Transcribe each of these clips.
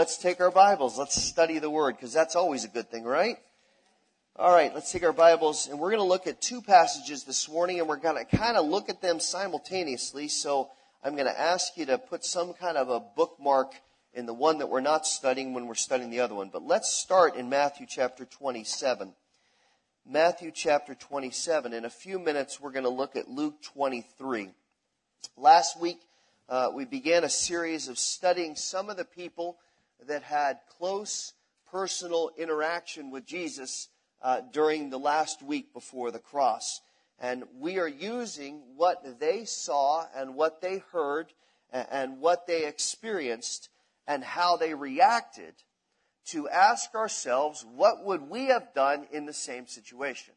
let's take our Bibles. Let's study the Word because that's always a good thing, right? All right, let's take our Bibles and we're going to look at two passages this morning and we're going to kind of look at them simultaneously. So I'm going to ask you to put some kind of a bookmark in the one that we're not studying when we're studying the other one. But let's start in Matthew chapter 27. Matthew chapter 27. In a few minutes, we're going to look at Luke 23. Last week, uh, we began a series of studying some of the people that had close personal interaction with Jesus uh, during the last week before the cross. And we are using what they saw and what they heard and what they experienced and how they reacted to ask ourselves, what would we have done in the same situation?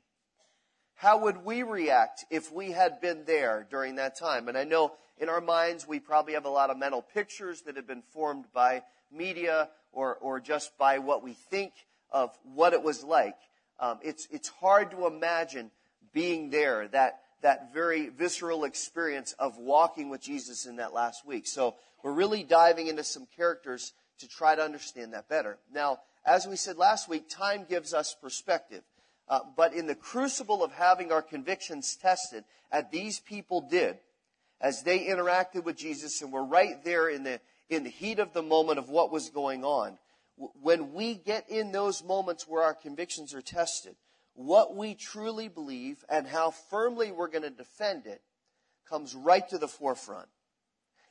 How would we react if we had been there during that time? And I know in our minds we probably have a lot of mental pictures that have been formed by media or, or just by what we think of what it was like. Um, it's, it's hard to imagine being there, that, that very visceral experience of walking with Jesus in that last week. So we're really diving into some characters to try to understand that better. Now, as we said last week, time gives us perspective. Uh, but in the crucible of having our convictions tested, as these people did, as they interacted with Jesus and were right there in the, in the heat of the moment of what was going on, when we get in those moments where our convictions are tested, what we truly believe and how firmly we're going to defend it comes right to the forefront.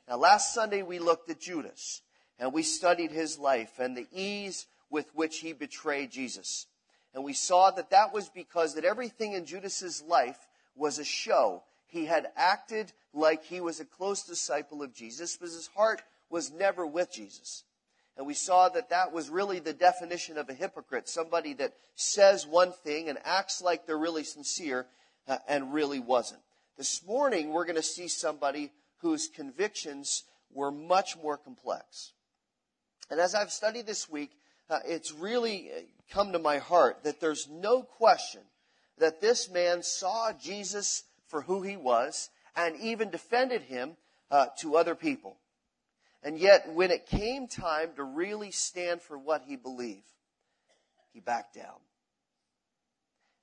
Now, last Sunday we looked at Judas and we studied his life and the ease with which he betrayed Jesus. And we saw that that was because that everything in Judas's life was a show. He had acted like he was a close disciple of Jesus, but his heart was never with Jesus. And we saw that that was really the definition of a hypocrite, somebody that says one thing and acts like they're really sincere uh, and really wasn't. This morning, we're going to see somebody whose convictions were much more complex. And as I've studied this week, uh, it's really uh, come to my heart that there's no question that this man saw Jesus for who he was and even defended him uh, to other people. And yet, when it came time to really stand for what he believed, he backed down.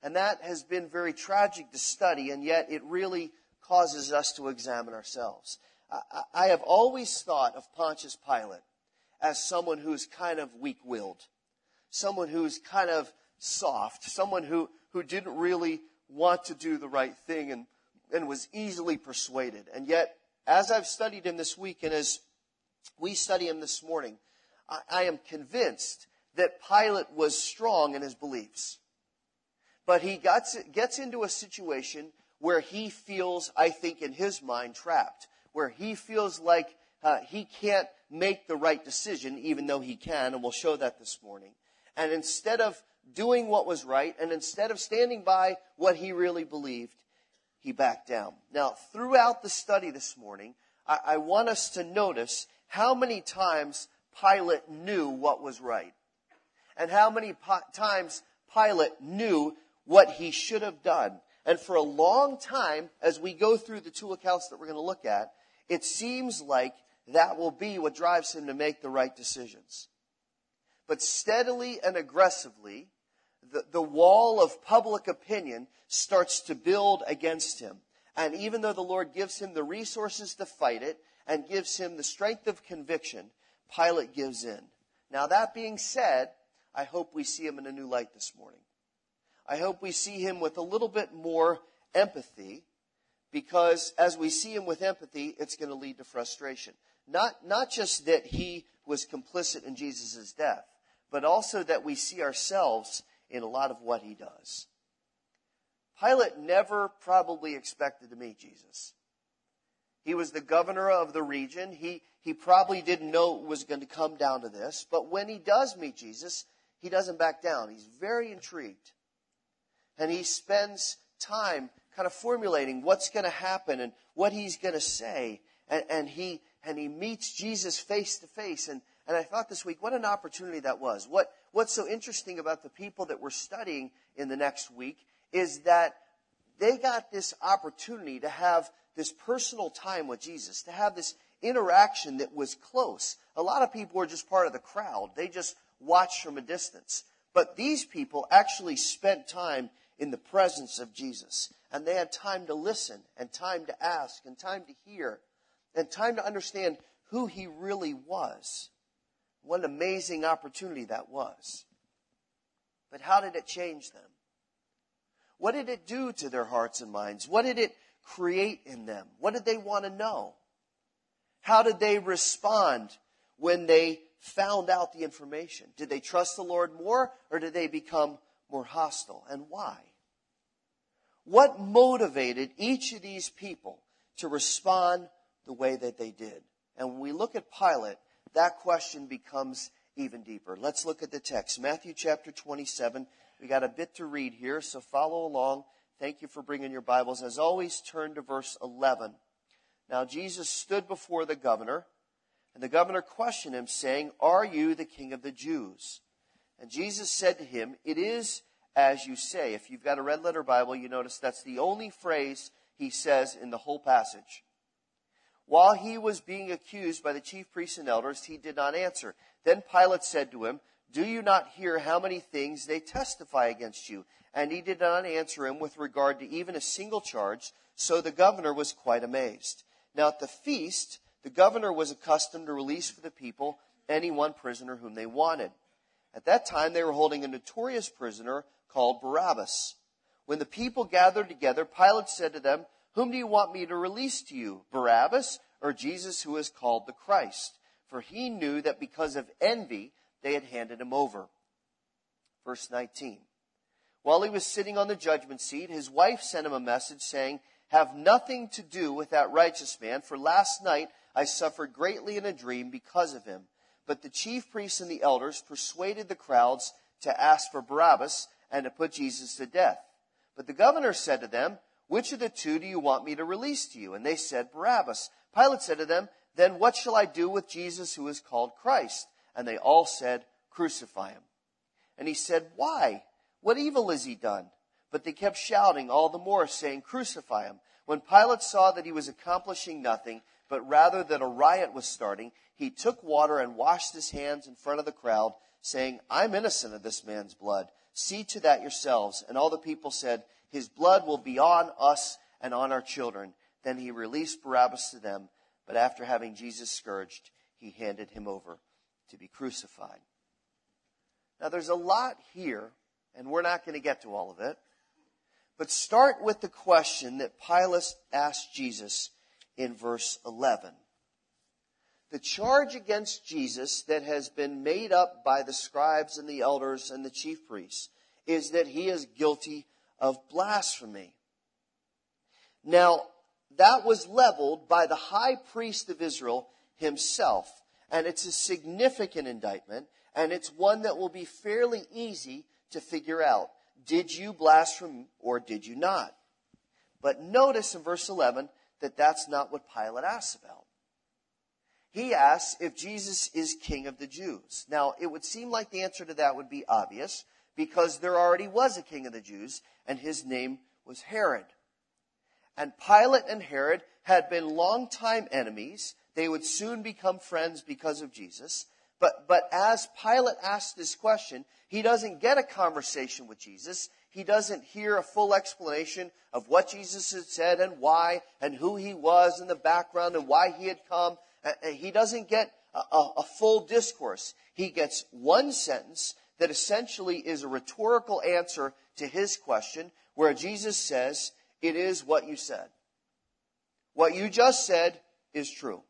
And that has been very tragic to study, and yet it really causes us to examine ourselves. I, have always thought of Pontius Pilate as someone who's kind of weak willed, someone who's kind of soft, someone who, who didn't really want to do the right thing and, and was easily persuaded. And yet, as I've studied him this week and as we study him this morning, I, I am convinced that Pilate was strong in his beliefs. But he gets, gets into a situation where he feels, I think, in his mind, trapped, where he feels like uh, he can't make the right decision, even though he can, and we'll show that this morning. And instead of doing what was right, and instead of standing by what he really believed, he backed down. Now, throughout the study this morning, I, I want us to notice how many times Pilate knew what was right. And how many po- times Pilate knew what he should have done. And for a long time, as we go through the two accounts that we're going to look at, it seems like that will be what drives him to make the right decisions. But steadily and aggressively, the, the wall of public opinion starts to build against him. And even though the Lord gives him the resources to fight it, and gives him the strength of conviction, Pilate gives in. Now, that being said, I hope we see him in a new light this morning. I hope we see him with a little bit more empathy because as we see him with empathy, it's going to lead to frustration. Not, not just that he was complicit in Jesus' death, but also that we see ourselves in a lot of what he does. Pilate never probably expected to meet Jesus. He was the governor of the region. He, he probably didn't know it was going to come down to this. But when he does meet Jesus, he doesn't back down. He's very intrigued. And he spends time kind of formulating what's going to happen and what he's going to say. And, and, he, and he meets Jesus face to face. And, and I thought this week, what an opportunity that was. What, what's so interesting about the people that we're studying in the next week is that they got this opportunity to have this personal time with Jesus, to have this interaction that was close. A lot of people were just part of the crowd. They just watched from a distance. But these people actually spent time in the presence of Jesus. And they had time to listen and time to ask and time to hear and time to understand who he really was. What an amazing opportunity that was. But how did it change them? What did it do to their hearts and minds? What did it create in them? What did they want to know? How did they respond when they found out the information? Did they trust the Lord more or did they become more hostile? And why? What motivated each of these people to respond the way that they did? And when we look at Pilate, that question becomes even deeper. Let's look at the text. Matthew chapter 27. We got a bit to read here, so follow along. Thank you for bringing your Bibles. As always, turn to verse 11. Now, Jesus stood before the governor, and the governor questioned him, saying, Are you the king of the Jews? And Jesus said to him, It is as you say. If you've got a red letter Bible, you notice that's the only phrase he says in the whole passage. While he was being accused by the chief priests and elders, he did not answer. Then Pilate said to him, Do you not hear how many things they testify against you? And he did not answer him with regard to even a single charge, so the governor was quite amazed. Now at the feast, the governor was accustomed to release for the people any one prisoner whom they wanted. At that time, they were holding a notorious prisoner called Barabbas. When the people gathered together, Pilate said to them, Whom do you want me to release to you, Barabbas or Jesus who is called the Christ? For he knew that because of envy, they had handed him over. Verse 19. While he was sitting on the judgment seat, his wife sent him a message saying, Have nothing to do with that righteous man, for last night I suffered greatly in a dream because of him. But the chief priests and the elders persuaded the crowds to ask for Barabbas and to put Jesus to death. But the governor said to them, Which of the two do you want me to release to you? And they said, Barabbas. Pilate said to them, Then what shall I do with Jesus who is called Christ? And they all said, Crucify him. And he said, Why? What evil has he done? But they kept shouting all the more, saying, Crucify him. When Pilate saw that he was accomplishing nothing, but rather that a riot was starting, he took water and washed his hands in front of the crowd, saying, I'm innocent of this man's blood. See to that yourselves. And all the people said, His blood will be on us and on our children. Then he released Barabbas to them, but after having Jesus scourged, he handed him over to be crucified. Now there's a lot here, and we're not going to get to all of it. But start with the question that Pilate asked Jesus in verse 11. The charge against Jesus that has been made up by the scribes and the elders and the chief priests is that he is guilty of blasphemy. Now, that was leveled by the high priest of Israel himself. And it's a significant indictment, and it's one that will be fairly easy to figure out. Did you blaspheme or did you not? But notice in verse 11 that that's not what Pilate asks about he asks if Jesus is king of the Jews. Now, it would seem like the answer to that would be obvious because there already was a king of the Jews and his name was Herod. And Pilate and Herod had been longtime enemies. They would soon become friends because of Jesus. But, but as Pilate asks this question, he doesn't get a conversation with Jesus. He doesn't hear a full explanation of what Jesus had said and why and who he was and the background and why he had come. Uh, uh, he doesn't get a, a, a full discourse. He gets one sentence that essentially is a rhetorical answer to his question, where Jesus says, It is what you said. What you just said is true.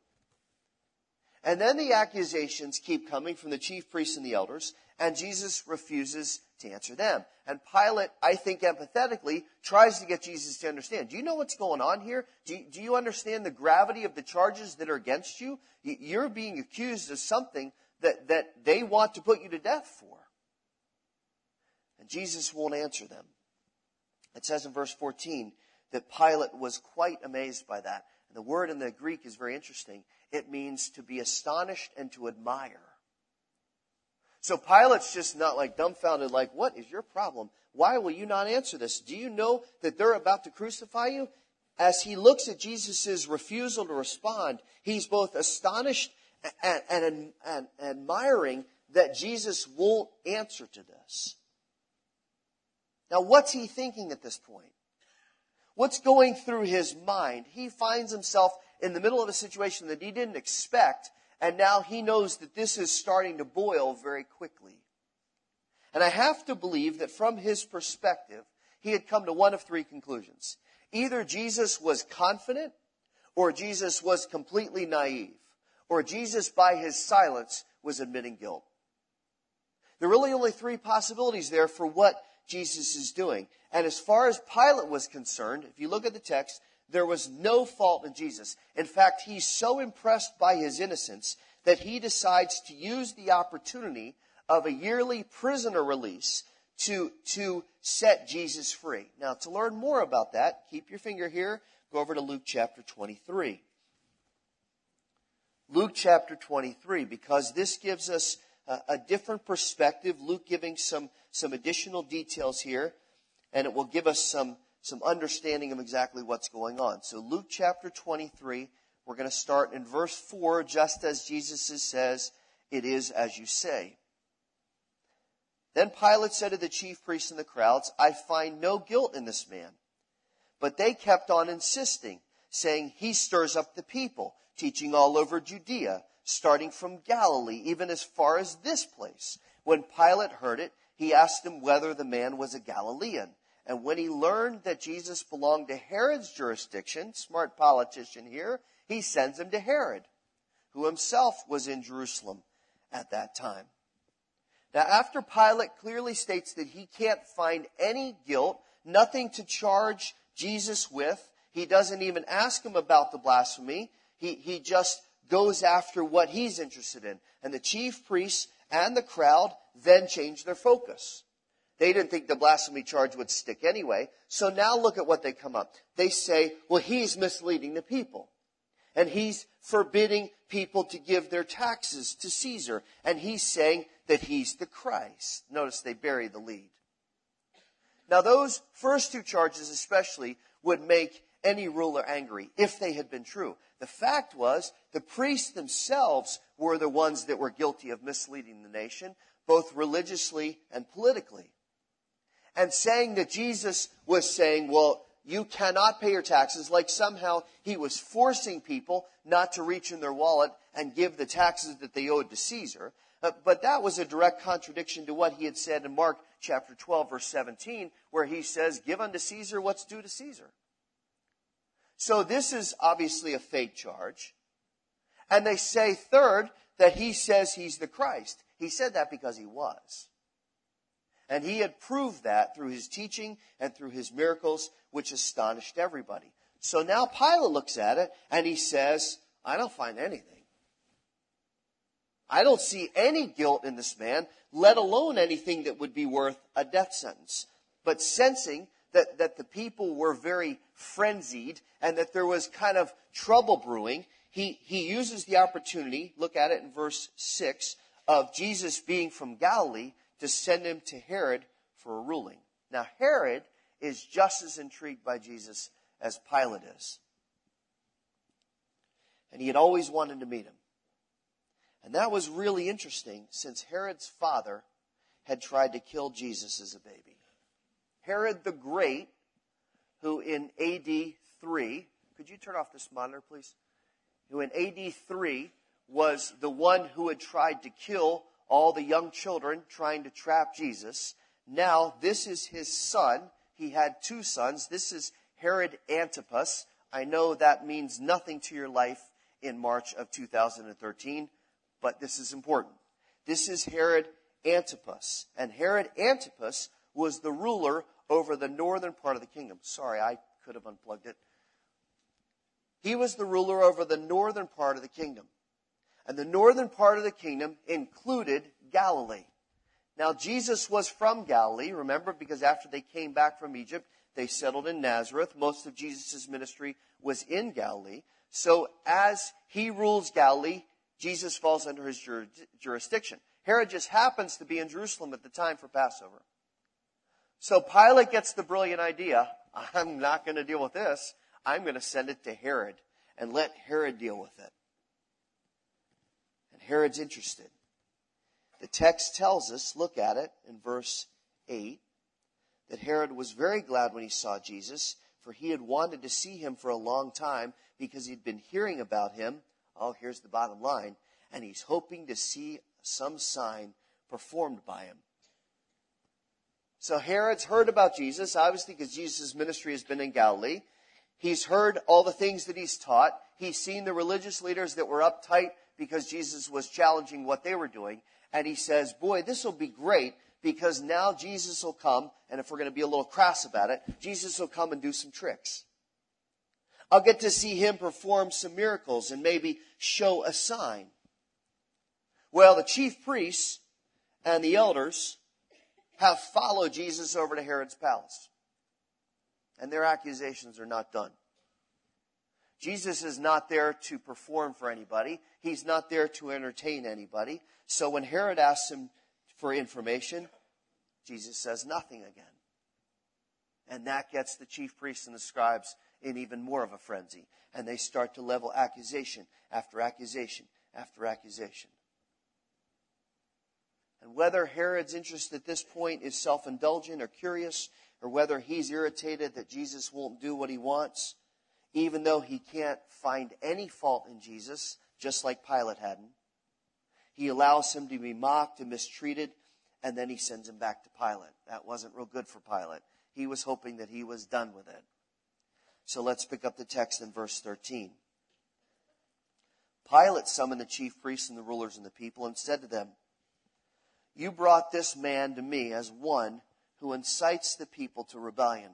And then the accusations keep coming from the chief priests and the elders, and Jesus refuses to answer them. And Pilate, I think empathetically, tries to get Jesus to understand. Do you know what's going on here? Do you, do you understand the gravity of the charges that are against you? You're being accused of something that, that they want to put you to death for. And Jesus won't answer them. It says in verse 14 that Pilate was quite amazed by that. And the word in the Greek is very interesting. It means to be astonished and to admire. So Pilate's just not like dumbfounded, like, what is your problem? Why will you not answer this? Do you know that they're about to crucify you? as he looks at Jesus' refusal to respond, he's both astonished and, and, and, admiring that Jesus won't answer to this. Now, what's he thinking at this point? What's going through his mind? He finds himself in the middle of a situation that he didn't expect, and now he knows that this is starting to boil very quickly. And I have to believe that from his perspective, he had come to one of three conclusions. Either Jesus was confident, or Jesus was completely naive, or Jesus, by his silence, was admitting guilt. There are really only three possibilities there for what Jesus is doing. And as far as Pilate was concerned, if you look at the text, there was no fault in Jesus. In fact, he's so impressed by his innocence that he decides to use the opportunity of a yearly prisoner release to, to set Jesus free. Now, to learn more about that, keep your finger here, go over to Luke chapter 23. Luke chapter 23, because this gives us a, different perspective. Luke giving some, some additional details here, and it will give us some, some understanding of exactly what's going on. So, Luke chapter 23, we're going to start in verse 4, just as Jesus says, It is as you say. Then Pilate said to the chief priests and the crowds, I find no guilt in this man. But they kept on insisting, saying, He stirs up the people, teaching all over Judea, starting from Galilee, even as far as this place. When Pilate heard it, he asked him whether the man was a Galilean. And when he learned that Jesus belonged to Herod's jurisdiction, smart politician here, he sends him to Herod, who himself was in Jerusalem at that time. Now, after Pilate clearly states that he can't find any guilt, nothing to charge Jesus with, he doesn't even ask him about the blasphemy. He, he just goes after what he's interested in. And the chief priests and the crowd then change their focus. They didn't think the blasphemy charge would stick anyway. So now look at what they come up. They say, well, he's misleading the people. And he's forbidding people to give their taxes to Caesar. And he's saying that he's the Christ. Notice they bury the lead. Now, those first two charges, especially, would make any ruler angry if they had been true. The fact was, the priests themselves were the ones that were guilty of misleading the nation, both religiously and politically. And saying that Jesus was saying, well, you cannot pay your taxes, like somehow he was forcing people not to reach in their wallet and give the taxes that they owed to Caesar. Uh, but that was a direct contradiction to what he had said in Mark chapter 12, verse 17, where he says, Give unto Caesar what's due to Caesar. So this is obviously a fake charge. And they say, third, that he says he's the Christ. He said that because he was. And he had proved that through his teaching and through his miracles, which astonished everybody. So now Pilate looks at it and he says, I don't find anything. I don't see any guilt in this man, let alone anything that would be worth a death sentence. But sensing that, that the people were very frenzied and that there was kind of trouble brewing, he, he uses the opportunity, look at it in verse 6, of Jesus being from Galilee to send him to Herod for a ruling. Now, Herod is just as intrigued by Jesus as Pilate is. And he had always wanted to meet him. And that was really interesting since Herod's father had tried to kill Jesus as a baby. Herod the Great, who in AD 3, could you turn off this monitor, please? Who in AD 3 was the one who had tried to kill all the young children trying to trap Jesus. Now, this is his son. He had two sons. This is Herod Antipas. I know that means nothing to your life in March of 2013 but this is important. This is Herod Antipas. And Herod Antipas was the ruler over the northern part of the kingdom. Sorry, I could have unplugged it. He was the ruler over the northern part of the kingdom. And the northern part of the kingdom included Galilee. Now, Jesus was from Galilee, remember, because after they came back from Egypt, they settled in Nazareth. Most of Jesus' ministry was in Galilee. So, as he rules Galilee, Jesus falls under his jur- jurisdiction. Herod just happens to be in Jerusalem at the time for Passover. So Pilate gets the brilliant idea I'm not going to deal with this. I'm going to send it to Herod and let Herod deal with it. And Herod's interested. The text tells us, look at it in verse 8, that Herod was very glad when he saw Jesus, for he had wanted to see him for a long time because he'd been hearing about him. Oh, here's the bottom line. And he's hoping to see some sign performed by him. So Herod's heard about Jesus, obviously, because Jesus' ministry has been in Galilee. He's heard all the things that he's taught. He's seen the religious leaders that were uptight because Jesus was challenging what they were doing. And he says, Boy, this will be great because now Jesus will come, and if we're going to be a little crass about it, Jesus will come and do some tricks. I'll get to see him perform some miracles and maybe show a sign. Well, the chief priests and the elders have followed Jesus over to Herod's palace. And their accusations are not done. Jesus is not there to perform for anybody. He's not there to entertain anybody. So when Herod asks him for information, Jesus says nothing again. And that gets the chief priests and the scribes in even more of a frenzy. And they start to level accusation after accusation after accusation. And whether Herod's interest at this point is self indulgent or curious, or whether he's irritated that Jesus won't do what he wants, even though he can't find any fault in Jesus, just like Pilate hadn't, he allows him to be mocked and mistreated, and then he sends him back to Pilate. That wasn't real good for Pilate. He was hoping that he was done with it. So let's pick up the text in verse 13. Pilate summoned the chief priests and the rulers and the people and said to them, you brought this man to me as one who incites the people to rebellion.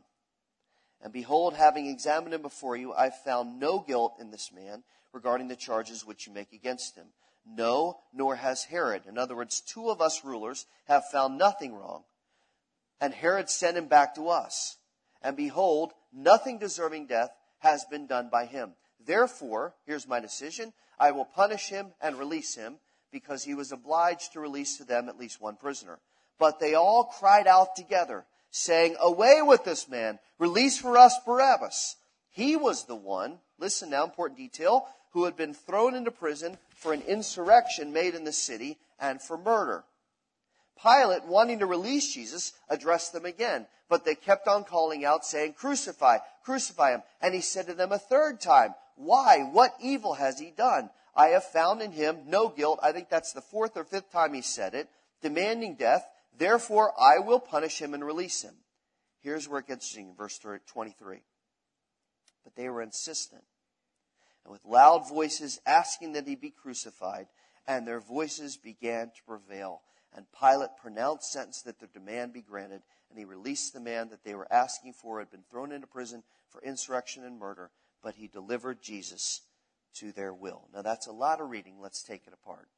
And behold, having examined him before you, I found no guilt in this man regarding the charges which you make against him. No, nor has Herod. In other words, two of us rulers have found nothing wrong. And Herod sent him back to us. And behold, nothing deserving death has been done by him. Therefore, here's my decision. I will punish him and release him because he was obliged to release to them at least one prisoner. But they all cried out together, saying, Away with this man! Release for us Barabbas! He was the one, listen now, important detail, who had been thrown into prison for an insurrection made in the city and for murder. Pilate, wanting to release Jesus, addressed them again, but they kept on calling out, saying, Crucify, crucify him. And he said to them a third time, Why? What evil has he done? I have found in him no guilt. I think that's the fourth or fifth time he said it, demanding death. Therefore, I will punish him and release him. Here's where it gets interesting verse 23. But they were insistent, and with loud voices asking that he be crucified, and their voices began to prevail. And Pilate pronounced sentence that their demand be granted, and he released the man that they were asking for, had been thrown into prison for insurrection and murder, but he delivered Jesus to their will. Now that's a lot of reading. Let's take it apart.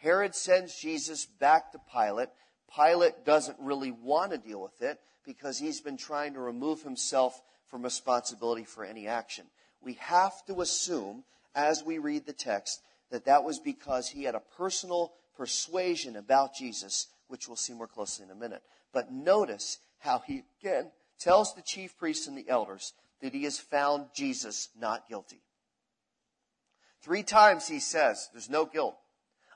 Herod sends Jesus back to Pilate. Pilate doesn't really want to deal with it because he's been trying to remove himself from responsibility for any action. We have to assume, as we read the text, that that was because he had a personal persuasion about Jesus, which we'll see more closely in a minute. But notice how he again tells the chief priests and the elders that he has found Jesus not guilty. Three times he says, there's no guilt.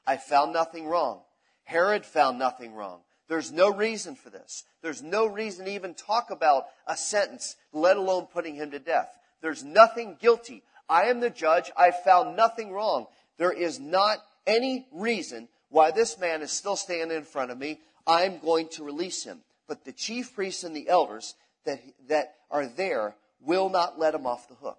I found nothing wrong. Herod found nothing wrong. There's no reason for this. There's no reason to even talk about a sentence, let alone putting him to death. There's nothing guilty. I am the judge. I found nothing wrong. There is not any reason why this man is still standing in front of me. I'm going to release him. But the chief priests and the elders that, that are there will not let him off the hook.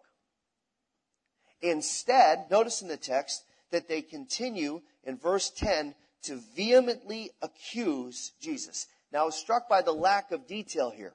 Instead, notice in the text that they continue in verse 10 to vehemently accuse Jesus. Now, I was struck by the lack of detail here.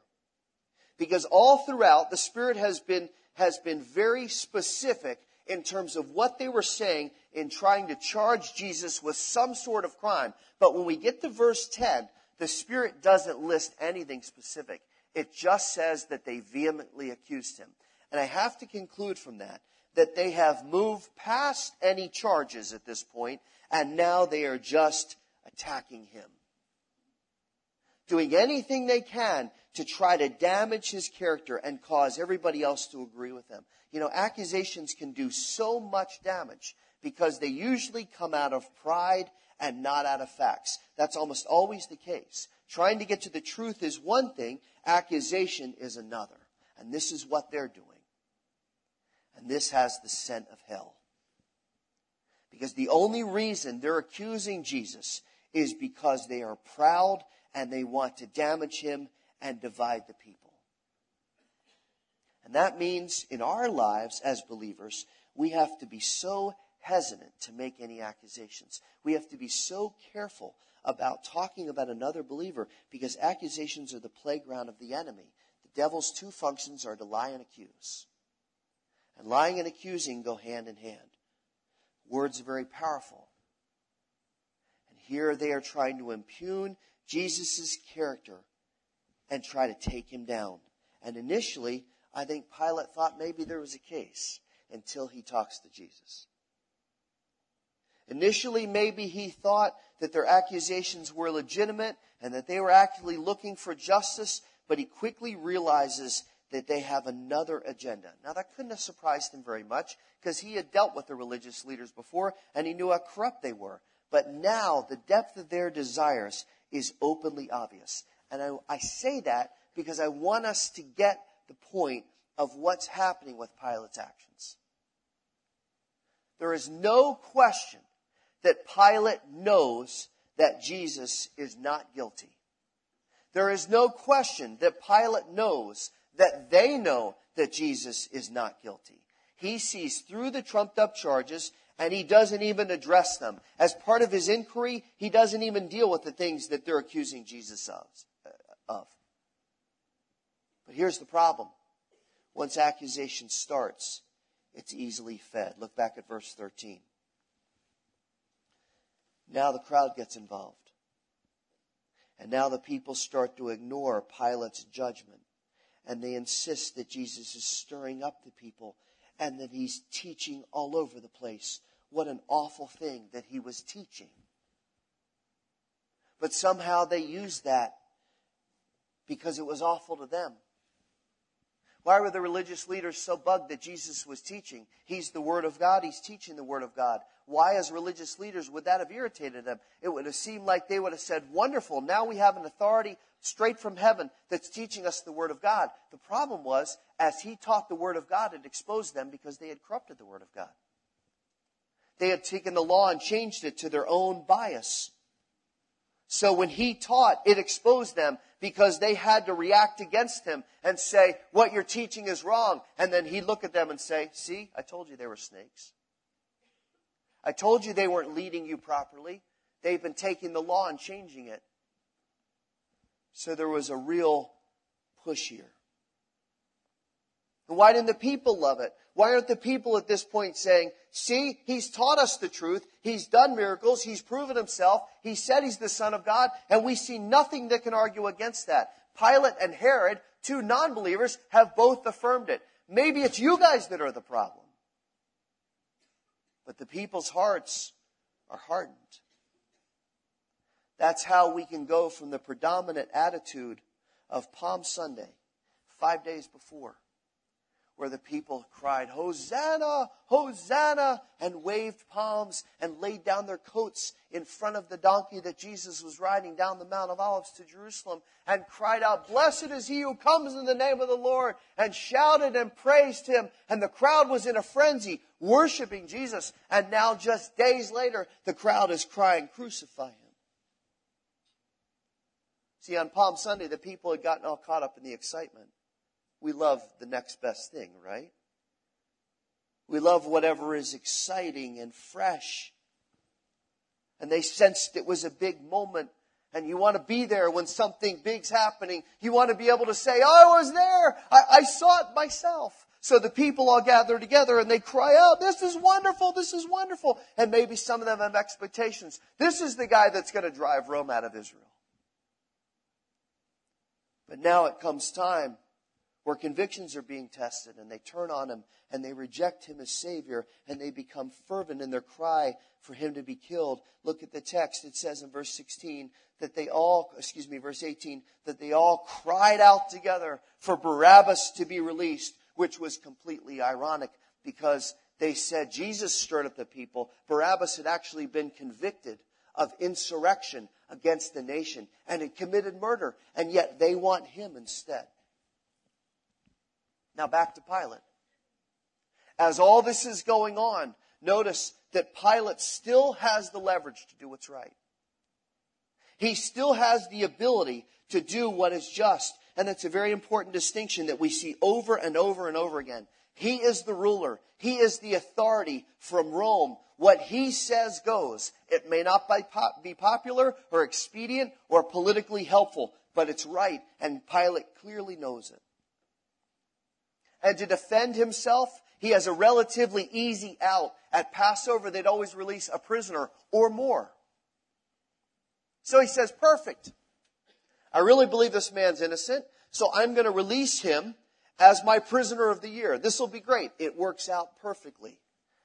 Because all throughout, the Spirit has been, has been very specific in terms of what they were saying in trying to charge Jesus with some sort of crime. But when we get to verse 10, the Spirit doesn't list anything specific. It just says that they vehemently accused him. And I have to conclude from that that they have moved past any charges at this point, and now they are just attacking him. doing anything they can to try to damage his character and cause everybody else to agree with them. You know, accusations can do so much damage because they usually come out of pride and not out of facts. That's almost always the case. Trying to get to the truth is one thing, accusation is another. And this is what they're doing. And this has the scent of hell. Because the only reason they're accusing Jesus is because they are proud and they want to damage him and divide the people. And that means in our lives as believers, we have to be so hesitant to make any accusations. We have to be so careful about talking about another believer because accusations are the playground of the enemy. The devil's two functions are to lie and accuse. And lying and accusing go hand in hand. Words are very powerful. And here they are trying to impugn Jesus' character and try to take him down. And initially, I think Pilate thought maybe there was a case until he talks to Jesus. Initially, maybe he thought that their accusations were legitimate and that they were actually looking for justice, but he quickly realizes that they have another agenda. Now, that couldn't have surprised him very much because he had dealt with the religious leaders before and he knew how corrupt they were. But now, the depth of their desires is openly obvious. And I, I say that because I want us to get the point of what's happening with Pilate's actions. There is no question that Pilate knows that Jesus is not guilty. There is no question that Pilate knows that they know that Jesus is not guilty. He sees through the trumped up charges and he doesn't even address them. As part of his inquiry, he doesn't even deal with the things that they're accusing Jesus of. Uh, of. But here's the problem. Once accusation starts, it's easily fed. Look back at verse 13. Now the crowd gets involved. And now the people start to ignore Pilate's judgment. And they insist that Jesus is stirring up the people and that he's teaching all over the place. What an awful thing that he was teaching. But somehow they used that because it was awful to them. Why were the religious leaders so bugged that Jesus was teaching? He's the Word of God. He's teaching the Word of God. Why, as religious leaders, would that have irritated them? It would have seemed like they would have said, Wonderful, now we have an authority straight from heaven that's teaching us the Word of God. The problem was, as he taught the Word of God, it exposed them because they had corrupted the Word of God. They had taken the law and changed it to their own bias. So when he taught, it exposed them because they had to react against him and say, what you're teaching is wrong. And then he'd look at them and say, see, I told you they were snakes. I told you they weren't leading you properly. They've been taking the law and changing it. So there was a real push here. And why didn't the people love it? Why aren't the people at this point saying, see, he's taught us the truth. He's done miracles. He's proven himself. He said he's the son of God. And we see nothing that can argue against that. Pilate and Herod, two non-believers, have both affirmed it. Maybe it's you guys that are the problem. But the people's hearts are hardened. That's how we can go from the predominant attitude of Palm Sunday, five days before, where the people cried, Hosanna, Hosanna, and waved palms and laid down their coats in front of the donkey that Jesus was riding down the Mount of Olives to Jerusalem and cried out, Blessed is he who comes in the name of the Lord, and shouted and praised him. And the crowd was in a frenzy, worshiping Jesus. And now, just days later, the crowd is crying, Crucify him. See, on Palm Sunday, the people had gotten all caught up in the excitement we love the next best thing, right? We love whatever is exciting and fresh. And they sensed it was a big moment. And you want to be there when something big's happening. You want to be able to say, I was there. I, I saw it myself. So the people all gather together and they cry out, this is wonderful, this is wonderful. And maybe some of them have expectations. This is the guy that's going to drive Rome out of Israel. But now it comes time where convictions are being tested and they turn on him and they reject him as Savior and they become fervent in their cry for him to be killed. Look at the text. It says in verse 16 that they all, excuse me, verse 18, that they all cried out together for Barabbas to be released, which was completely ironic because they said Jesus stirred up the people. Barabbas had actually been convicted of insurrection against the nation and had committed murder, and yet they want him instead. Now back to Pilate. As all this is going on, notice that Pilate still has the leverage to do what's right. He still has the ability to do what is just. And that's a very important distinction that we see over and over and over again. He is the ruler. He is the authority from Rome. What he says goes. It may not be popular or expedient or politically helpful, but it's right, and Pilate clearly knows it. And to defend himself, he has a relatively easy out. At Passover, they'd always release a prisoner or more. So he says, perfect. I really believe this man's innocent, so I'm going to release him as my prisoner of the year. This will be great. It works out perfectly.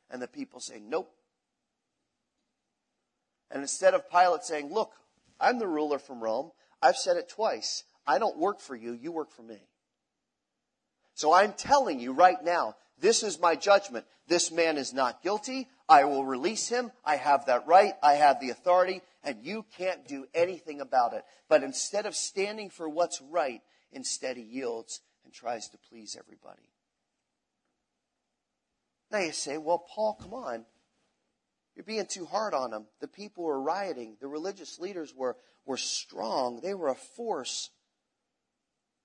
And the people say, nope. And instead of Pilate saying, look, I'm the ruler from Rome. I've said it twice. I don't work for you. You work for me. So I'm telling you right now, this is my judgment. This man is not guilty. I will release him. I have that right. I have the authority and you can't do anything about it. But instead of standing for what's right, instead he yields and tries to please everybody. Now you say, well, Paul, come on. You're being too hard on them. The people were rioting. The religious leaders were, were strong. They were a force.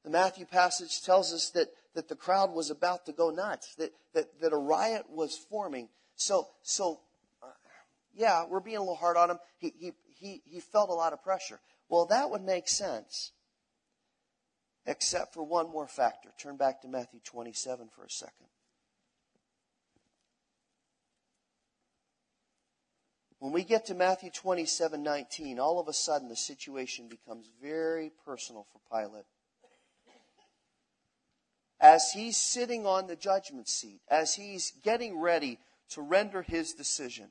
The Matthew passage tells us that, that the crowd was about to go nuts, that, that, that a riot was forming. So, so uh, yeah, we're being a little hard on him. He, he, he, he felt a lot of pressure. Well, that would make sense, except for one more factor. Turn back to Matthew 27 for a second. When we get to Matthew 27 19, all of a sudden the situation becomes very personal for Pilate. As he's sitting on the judgment seat, as he's getting ready to render his decision,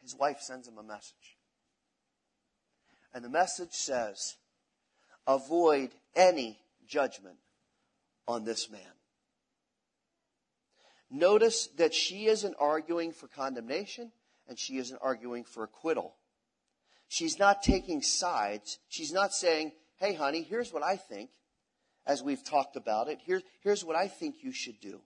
his wife sends him a message. And the message says, avoid any judgment on this man. Notice that she isn't arguing for condemnation and she isn't arguing for acquittal. She's not taking sides. She's not saying, hey, honey, here's what I think, as we've talked about it. Here, here's what I think you should do.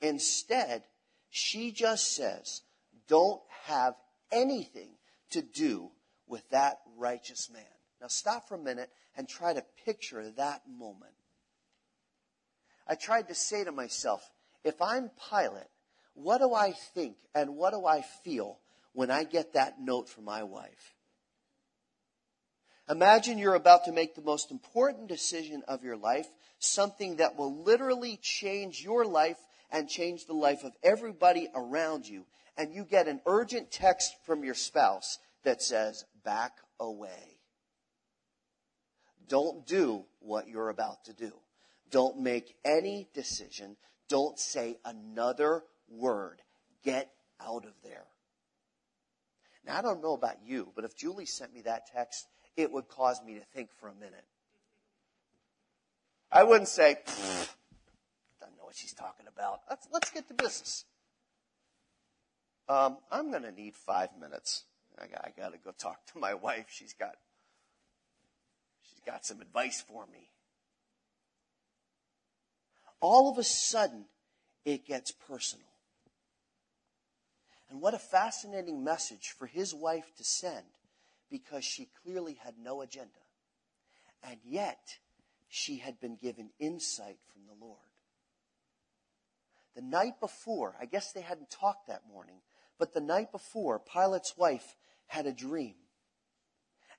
Instead, she just says, don't have anything to do with that righteous man. Now stop for a minute and try to picture that moment. I tried to say to myself, if I'm Pilate, what do I think and what do I feel when I get that note from my wife? Imagine you're about to make the most important decision of your life, something that will literally change your life and change the life of everybody around you and you get an urgent text from your spouse that says, back away. Don't do what you're about to do. Don't make any decision. Don't say another word. Get out of there. Now, I don't know about you, but if Julie sent me that text, it would cause me to think for a minute. I wouldn't say, doesn't know what she's talking about. Let's, let's get to business. Um, I'm going to need five minutes. I got, I got to go talk to my wife. She's got, she's got some advice for me. All of a sudden, it gets personal. And what a fascinating message for his wife to send because she clearly had no agenda. And yet, she had been given insight from the Lord. The night before, I guess they hadn't talked that morning, but the night before, Pilate's wife had a dream.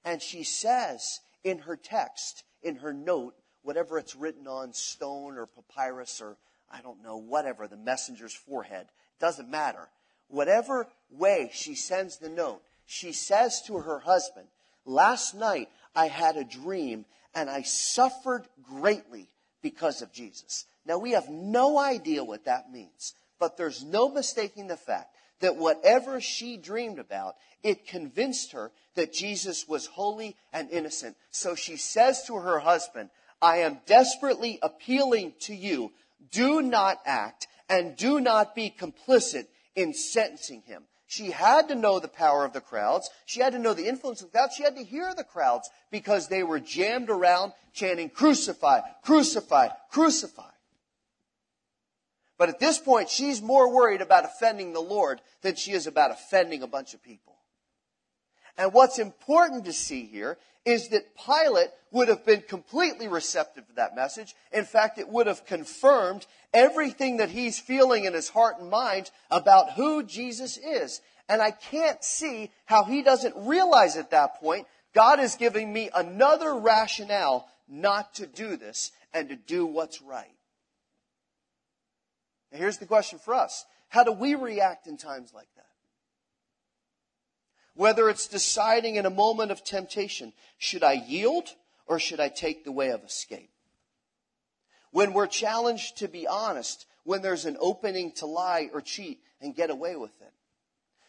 And she says in her text, in her note, whatever it's written on stone or papyrus or I don't know, whatever, the messenger's forehead, doesn't matter. Whatever way she sends the note, she says to her husband, Last night I had a dream and I suffered greatly because of Jesus. Now we have no idea what that means, but there's no mistaking the fact that whatever she dreamed about, it convinced her that Jesus was holy and innocent. So she says to her husband, I am desperately appealing to you. Do not act and do not be complicit in sentencing him. She had to know the power of the crowds. She had to know the influence of the crowds. She had to hear the crowds because they were jammed around chanting, crucify, crucify, crucify. But at this point, she's more worried about offending the Lord than she is about offending a bunch of people. And what's important to see here is that Pilate would have been completely receptive to that message. In fact, it would have confirmed everything that he's feeling in his heart and mind about who Jesus is. And I can't see how he doesn't realize at that point, God is giving me another rationale not to do this and to do what's right. Now here's the question for us. How do we react in times like that? Whether it's deciding in a moment of temptation, should I yield or should I take the way of escape? When we're challenged to be honest, when there's an opening to lie or cheat and get away with it.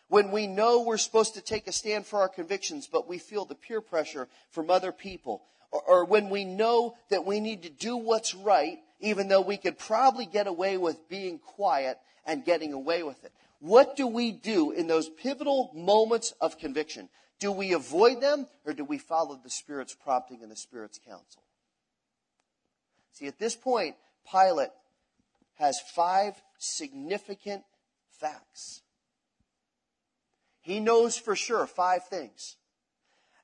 When we know we're supposed to take a stand for our convictions, but we feel the peer pressure from other people. Or, or when we know that we need to do what's right, even though we could probably get away with being quiet and getting away with it. What do we do in those pivotal moments of conviction? Do we avoid them or do we follow the Spirit's prompting and the Spirit's counsel? See, at this point, Pilate has five significant facts. He knows for sure five things.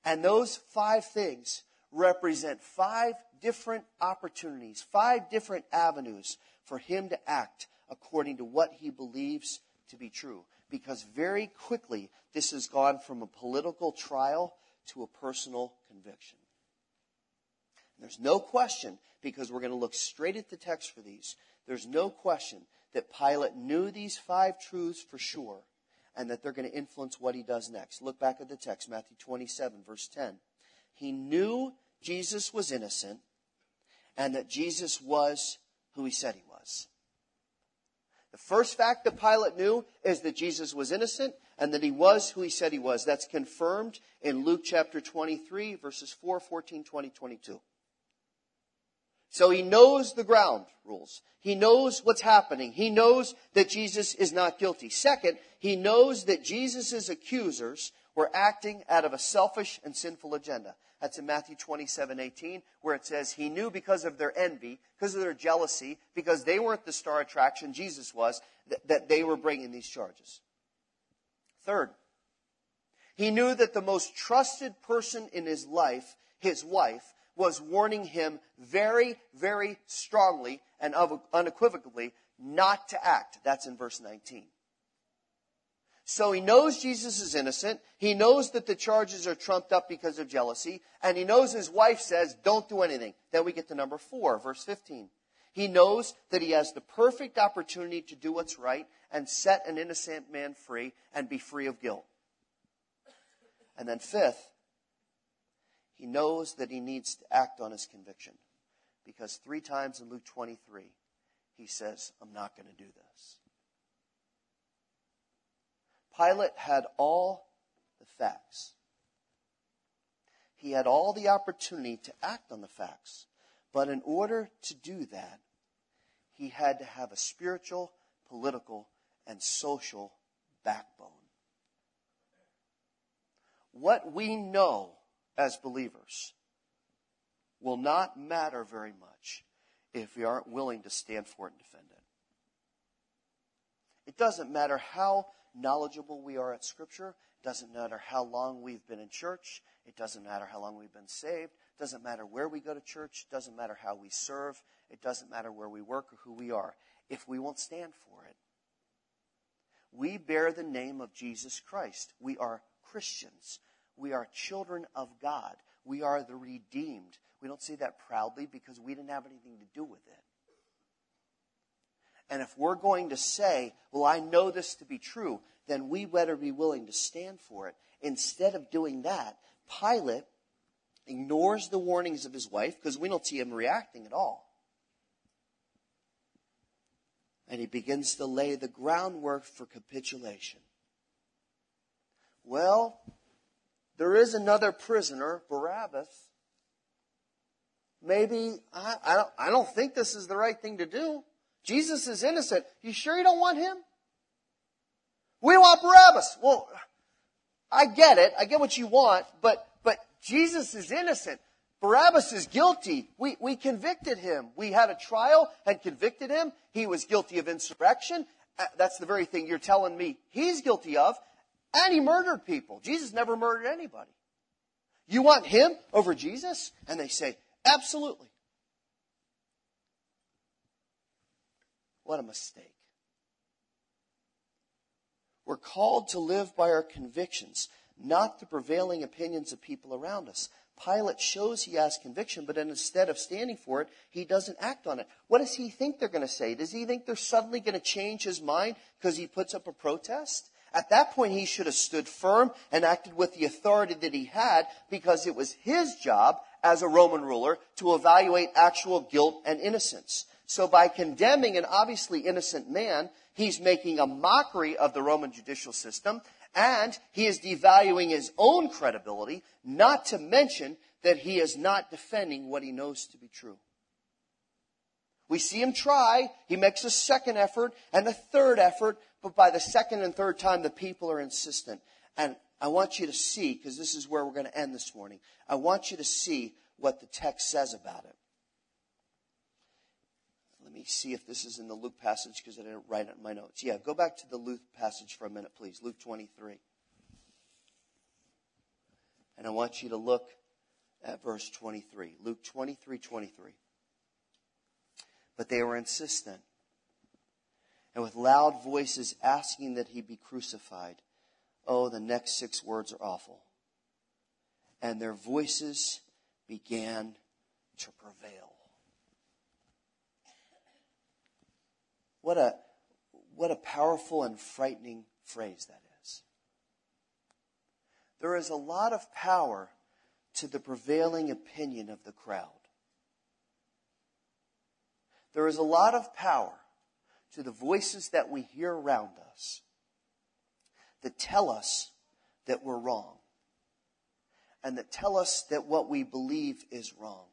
And those five things represent five different opportunities, five different avenues for him to act according to what he believes to be true. Because very quickly, this has gone from a political trial to a personal conviction. There's no question, because we're going to look straight at the text for these, there's no question that Pilate knew these five truths for sure and that they're going to influence what he does next. Look back at the text, Matthew 27, verse 10. He knew Jesus was innocent and that Jesus was who he said he was. The first fact that Pilate knew is that Jesus was innocent and that he was who he said he was. That's confirmed in Luke chapter 23, verses 4, 14, 20, 22. So he knows the ground rules. He knows what's happening. He knows that Jesus is not guilty. Second, he knows that Jesus' accusers were acting out of a selfish and sinful agenda. That's in Matthew 27, 18, where it says, He knew because of their envy, because of their jealousy, because they weren't the star attraction, Jesus was, that, they were bringing these charges. Third, he knew that the most trusted person in his life, his wife, was warning him very, very strongly and unequivocally not to act. That's in verse 19. So he knows Jesus is innocent. He knows that the charges are trumped up because of jealousy. And he knows his wife says, don't do anything. Then we get to number four, verse 15. He knows that he has the perfect opportunity to do what's right and set an innocent man free and be free of guilt. And then fifth, he knows that he needs to act on his conviction. Because three times in Luke 23, he says, I'm not going to do this. Pilate had all the facts. He had all the opportunity to act on the facts. But in order to do that, he had to have a spiritual, political, and social backbone. What we know as believers will not matter very much if we aren't willing to stand for it and defend it. It doesn't matter how knowledgeable we are at Scripture. It doesn't matter how long we've been in church. It doesn't matter how long we've been saved. It doesn't matter where we go to church. It doesn't matter how we serve. It doesn't matter where we work or who we are. If we won't stand for it, we bear the name of Jesus Christ. We are Christians. We are children of God. We are the redeemed. We don't say that proudly because we didn't have anything to do with it. And if we're going to say, well, I know this to be true, then we better be willing to stand for it. Instead of doing that, Pilate ignores the warnings of his wife because we don't see him reacting at all. and he begins to lay the groundwork for capitulation. Well, there is another prisoner, Barabbas. Maybe, I, I, don't, I don't think this is the right thing to do. Jesus is innocent. You sure you don't want him? We want Barabbas. Well, I get it. I get what you want, but, but Jesus is innocent. Barabbas is guilty. We, we convicted him. We had a trial and convicted him. He was guilty of insurrection. Uh, that's the very thing you're telling me he's guilty of. And he murdered people. Jesus never murdered anybody. You want him over Jesus? And they say, absolutely. What a mistake. We're called to live by our convictions, not the prevailing opinions of people around us. Pilate shows he has conviction, but instead of standing for it, he doesn't act on it. What does he think they're going to say? Does he think they're suddenly going to change his mind because he puts up a protest? At that point, he should have stood firm and acted with the authority that he had because it was his job as a Roman ruler to evaluate actual guilt and innocence. So by condemning an obviously innocent man, he's making a mockery of the Roman judicial system and he is devaluing his own credibility, not to mention that he is not defending what he knows to be true. We see him try. He makes a second effort and a third effort, but by the second and third time, the people are insistent. And I want you to see, because this is where we're going to end this morning, I want you to see what the text says about it. Me see if this is in the Luke passage because I didn't write it in my notes. Yeah, go back to the Luke passage for a minute, please. Luke 23. And I want you to look at verse 23. Luke 23 23. But they were insistent and with loud voices asking that he be crucified. Oh, the next six words are awful. And their voices began to prevail. What a, what a powerful and frightening phrase that is. There is a lot of power to the prevailing opinion of the crowd. There is a lot of power to the voices that we hear around us that tell us that we're wrong and that tell us that what we believe is wrong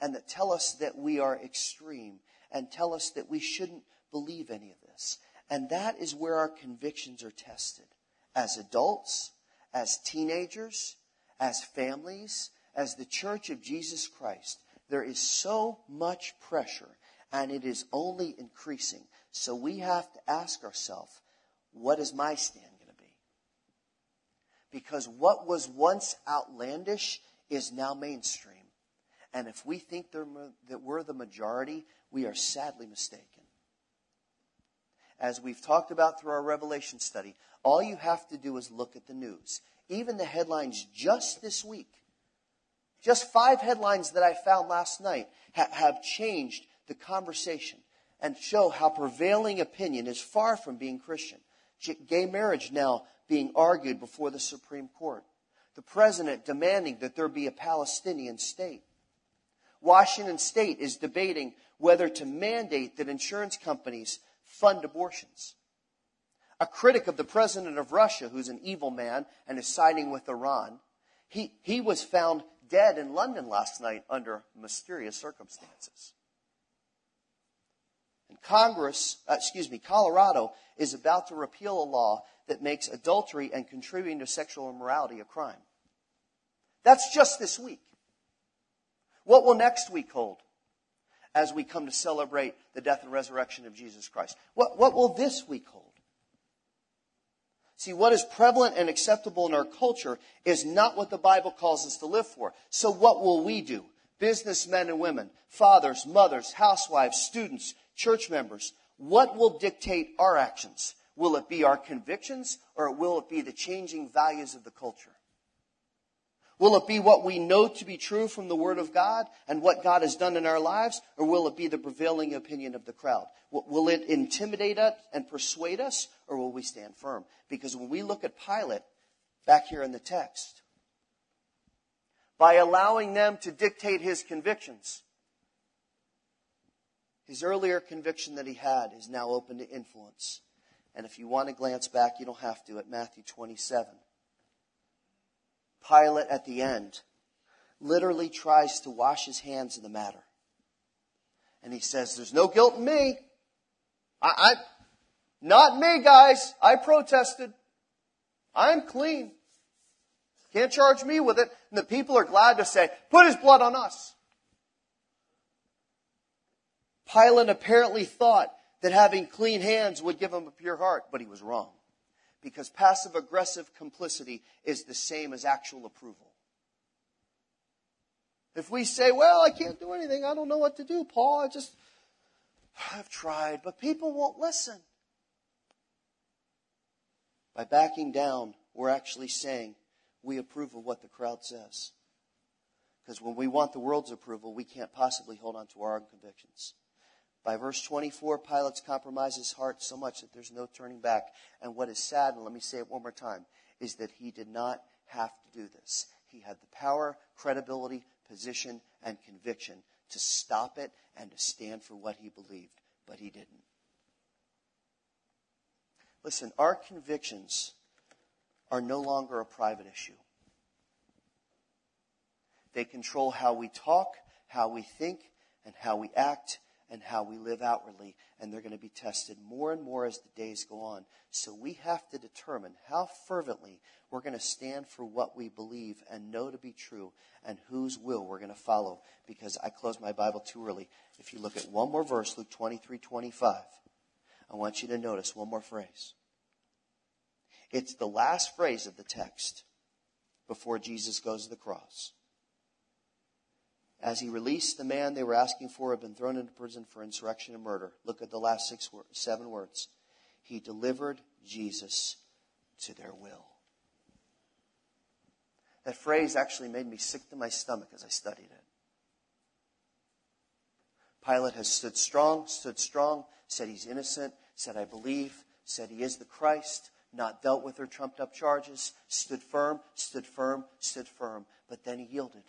and that tell us that we are extreme and tell us that we shouldn't believe any of this. And that is where our convictions are tested as adults, as teenagers, as families, as the church of Jesus Christ. There is so much pressure and it is only increasing. So we have to ask ourselves, what is my stand going to be? Because what was once outlandish is now mainstream. And if we think that we're the majority, we are sadly mistaken. As we've talked about through our Revelation study, all you have to do is look at the news. Even the headlines just this week, just five headlines that I found last night ha- have changed the conversation and show how prevailing opinion is far from being Christian. Gay marriage now being argued before the Supreme Court. The president demanding that there be a Palestinian state. Washington state is debating whether to mandate that insurance companies fund abortions. A critic of the president of Russia, who's an evil man and is siding with Iran, he, he was found dead in London last night under mysterious circumstances. And Congress, uh, excuse me, Colorado is about to repeal a law that makes adultery and contributing to sexual immorality a crime. That's just this week. What will next week hold as we come to celebrate the death and resurrection of Jesus Christ? What, what will this week hold? See, what is prevalent and acceptable in our culture is not what the Bible calls us to live for. So what will we do? Businessmen and women, fathers, mothers, housewives, students, church members, what will dictate our actions? Will it be our convictions or will it be the changing values of the culture? Will it be what we know to be true from the Word of God and what God has done in our lives, or will it be the prevailing opinion of the crowd? Will it intimidate us and persuade us, or will we stand firm? Because when we look at Pilate, back here in the text, by allowing them to dictate his convictions, His earlier conviction that he had is now open to influence. And if you want to glance back, you don't have to, at Matthew 27. Pilate at the end literally tries to wash his hands of the matter. And he says, There's no guilt in me. I, I not me, guys. I protested. I'm clean. Can't charge me with it. And the people are glad to say, put his blood on us. Pilate apparently thought that having clean hands would give him a pure heart, but he was wrong. Because passive aggressive complicity is the same as actual approval. If we say, well, I can't do anything, I don't know what to do, Paul, I just, I've tried, but people won't listen. By backing down, we're actually saying we approve of what the crowd says. Because when we want the world's approval, we can't possibly hold on to our own convictions. By verse 24, Pilate's compromise his heart so much that there's no turning back. And what is sad, and let me say it one more time, is that he did not have to do this. He had the power, credibility, position, and conviction to stop it and to stand for what he believed, but he didn't. Listen, our convictions are no longer a private issue. They control how we talk, how we think, and how we act, and how we live outwardly. And they're going to be tested more and more as the days go on. So we have to determine how fervently we're going to stand for what we believe and know to be true and whose will we're going to follow. Because I closed my Bible too early. If you look at one more verse, Luke 23 25, I want you to notice one more phrase. It's the last phrase of the text before Jesus goes to the cross. As he released the man they were asking for, had been thrown into prison for insurrection and murder. Look at the last six, seven words. He delivered Jesus to their will. That phrase actually made me sick to my stomach as I studied it. Pilate has stood strong, stood strong, said he's innocent, said I believe, said he is the Christ, not dealt with or trumped up charges, stood firm, stood firm, stood firm, but then he yielded.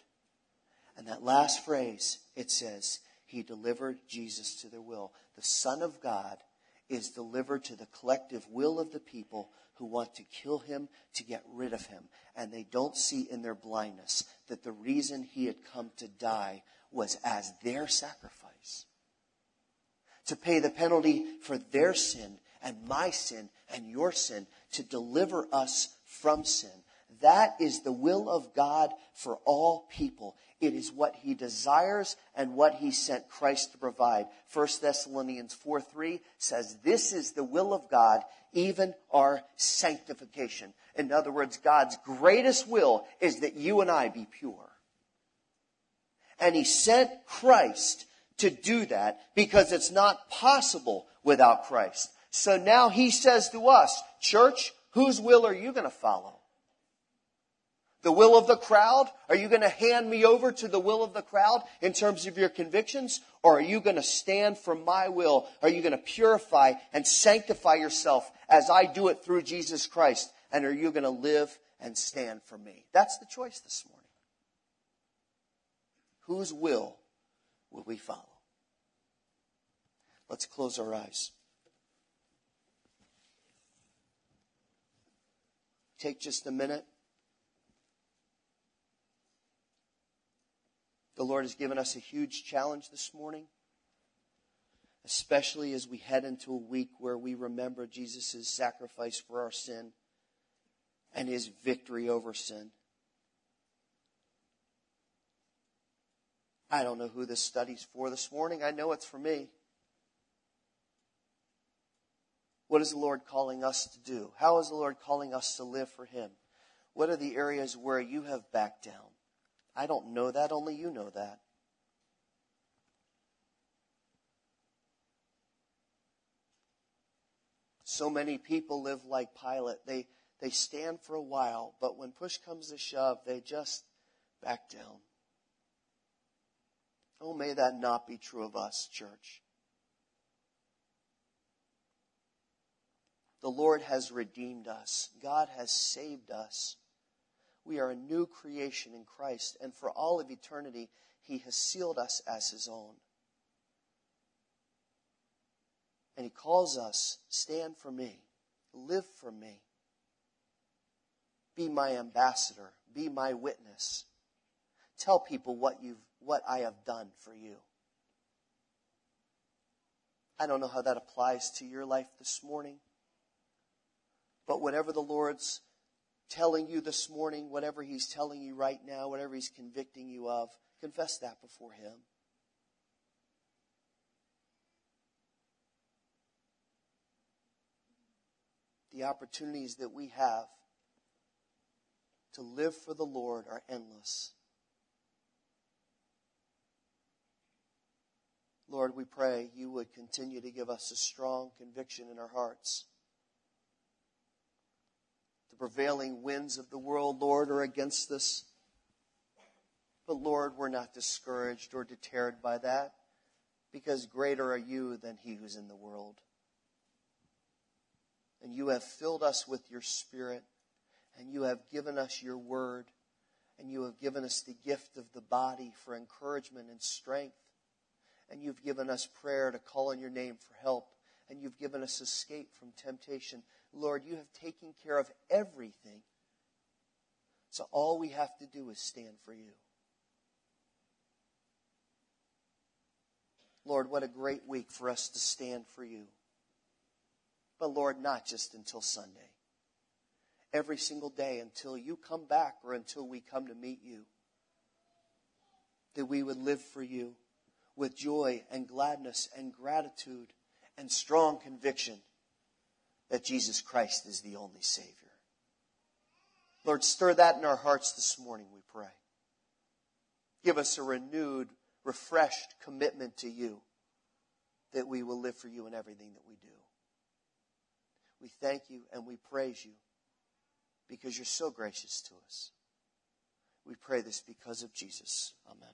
And that last phrase, it says, He delivered Jesus to their will. The Son of God is delivered to the collective will of the people who want to kill him, to get rid of him. And they don't see in their blindness that the reason he had come to die was as their sacrifice. To pay the penalty for their sin and my sin and your sin, to deliver us from sin. That is the will of God for all people. It is what he desires and what he sent Christ to provide. 1 Thessalonians 4 3 says, This is the will of God, even our sanctification. In other words, God's greatest will is that you and I be pure. And he sent Christ to do that because it's not possible without Christ. So now he says to us, church, whose will are you going to follow? The will of the crowd? Are you going to hand me over to the will of the crowd in terms of your convictions? Or are you going to stand for my will? Are you going to purify and sanctify yourself as I do it through Jesus Christ? And are you going to live and stand for me? That's the choice this morning. Whose will will we follow? Let's close our eyes. Take just a minute. The Lord has given us a huge challenge this morning, especially as we head into a week where we remember Jesus' sacrifice for our sin and his victory over sin. I don't know who this study's for this morning. I know it's for me. What is the Lord calling us to do? How is the Lord calling us to live for Him? What are the areas where you have backed down? I don't know that, only you know that. So many people live like Pilate. They, they stand for a while, but when push comes to shove, they just back down. Oh, may that not be true of us, church. The Lord has redeemed us. God has saved us. We are a new creation in Christ, and for all of eternity, He has sealed us as His own. And he calls us, stand for me, live for me, be my ambassador, be my witness. Tell people what you've, what I have done for you. I don't know how that applies to your life this morning. But whatever the Lord's telling you this morning, whatever He's telling you right now, whatever He's convicting you of, confess that before Him. The opportunities that we have to live for the Lord are endless. Lord, we pray you would continue to give us a strong conviction in our hearts. Prevailing winds of the world, Lord, are against us. But Lord, we're not discouraged or deterred by that because greater are you than he who's in the world. And you have filled us with your spirit and you have given us your word and you have given us the gift of the body for encouragement and strength and you've given us prayer to call on your name for help, and you've given us escape from temptation. Lord, you have taken care of everything. So all we have to do is stand for you. Lord, what a great week for us to stand for you. But Lord, not just until Sunday. Every single day until you come back or until we come to meet you. That we would live for you with joy and gladness and gratitude and strong conviction that Jesus Christ is the only Savior. Lord, stir that in our hearts this morning, we pray. Give us a renewed, refreshed commitment to you that we will live for you in everything that we do. We thank you and we praise you because you're so gracious to us. We pray this because of Jesus. Amen.